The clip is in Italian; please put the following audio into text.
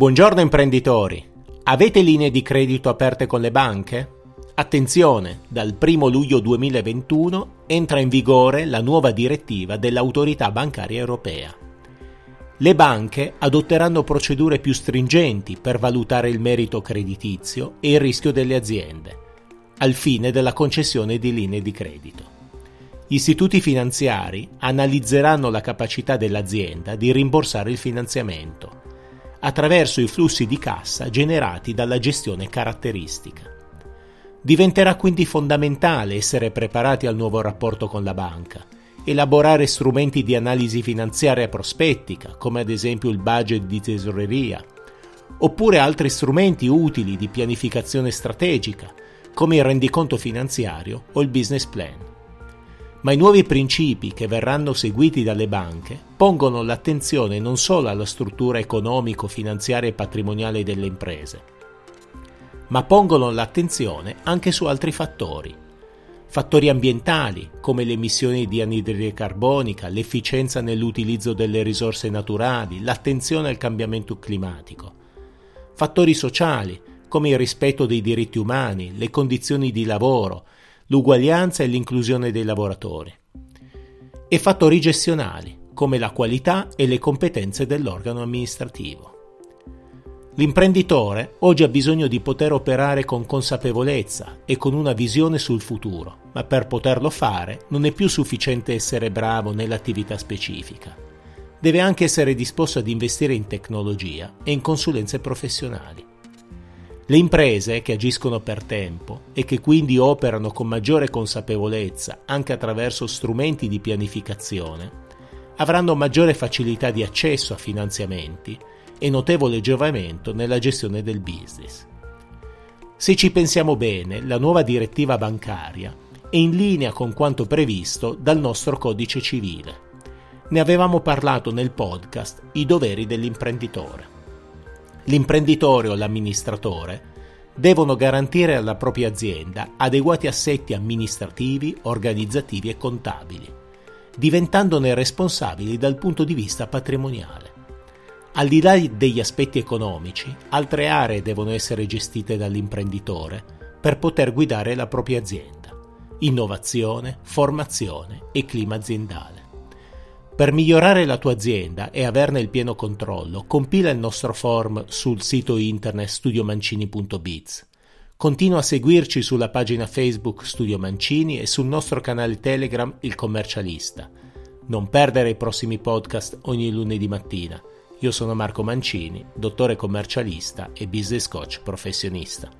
Buongiorno imprenditori. Avete linee di credito aperte con le banche? Attenzione, dal 1 luglio 2021 entra in vigore la nuova direttiva dell'autorità bancaria europea. Le banche adotteranno procedure più stringenti per valutare il merito creditizio e il rischio delle aziende, al fine della concessione di linee di credito. Gli istituti finanziari analizzeranno la capacità dell'azienda di rimborsare il finanziamento attraverso i flussi di cassa generati dalla gestione caratteristica. Diventerà quindi fondamentale essere preparati al nuovo rapporto con la banca, elaborare strumenti di analisi finanziaria prospettica, come ad esempio il budget di tesoreria, oppure altri strumenti utili di pianificazione strategica, come il rendiconto finanziario o il business plan ma i nuovi principi che verranno seguiti dalle banche pongono l'attenzione non solo alla struttura economico-finanziaria e patrimoniale delle imprese, ma pongono l'attenzione anche su altri fattori. Fattori ambientali come le emissioni di anidride carbonica, l'efficienza nell'utilizzo delle risorse naturali, l'attenzione al cambiamento climatico. Fattori sociali come il rispetto dei diritti umani, le condizioni di lavoro, l'uguaglianza e l'inclusione dei lavoratori. E fattori gestionali, come la qualità e le competenze dell'organo amministrativo. L'imprenditore oggi ha bisogno di poter operare con consapevolezza e con una visione sul futuro, ma per poterlo fare non è più sufficiente essere bravo nell'attività specifica. Deve anche essere disposto ad investire in tecnologia e in consulenze professionali. Le imprese che agiscono per tempo e che quindi operano con maggiore consapevolezza anche attraverso strumenti di pianificazione avranno maggiore facilità di accesso a finanziamenti e notevole giovamento nella gestione del business. Se ci pensiamo bene, la nuova direttiva bancaria è in linea con quanto previsto dal nostro codice civile. Ne avevamo parlato nel podcast I doveri dell'imprenditore l'imprenditore o l'amministratore devono garantire alla propria azienda adeguati assetti amministrativi, organizzativi e contabili, diventandone responsabili dal punto di vista patrimoniale. Al di là degli aspetti economici, altre aree devono essere gestite dall'imprenditore per poter guidare la propria azienda. Innovazione, formazione e clima aziendale. Per migliorare la tua azienda e averne il pieno controllo, compila il nostro form sul sito internet studiomancini.biz. Continua a seguirci sulla pagina Facebook Studio Mancini e sul nostro canale Telegram Il Commercialista. Non perdere i prossimi podcast ogni lunedì mattina. Io sono Marco Mancini, dottore commercialista e business coach professionista.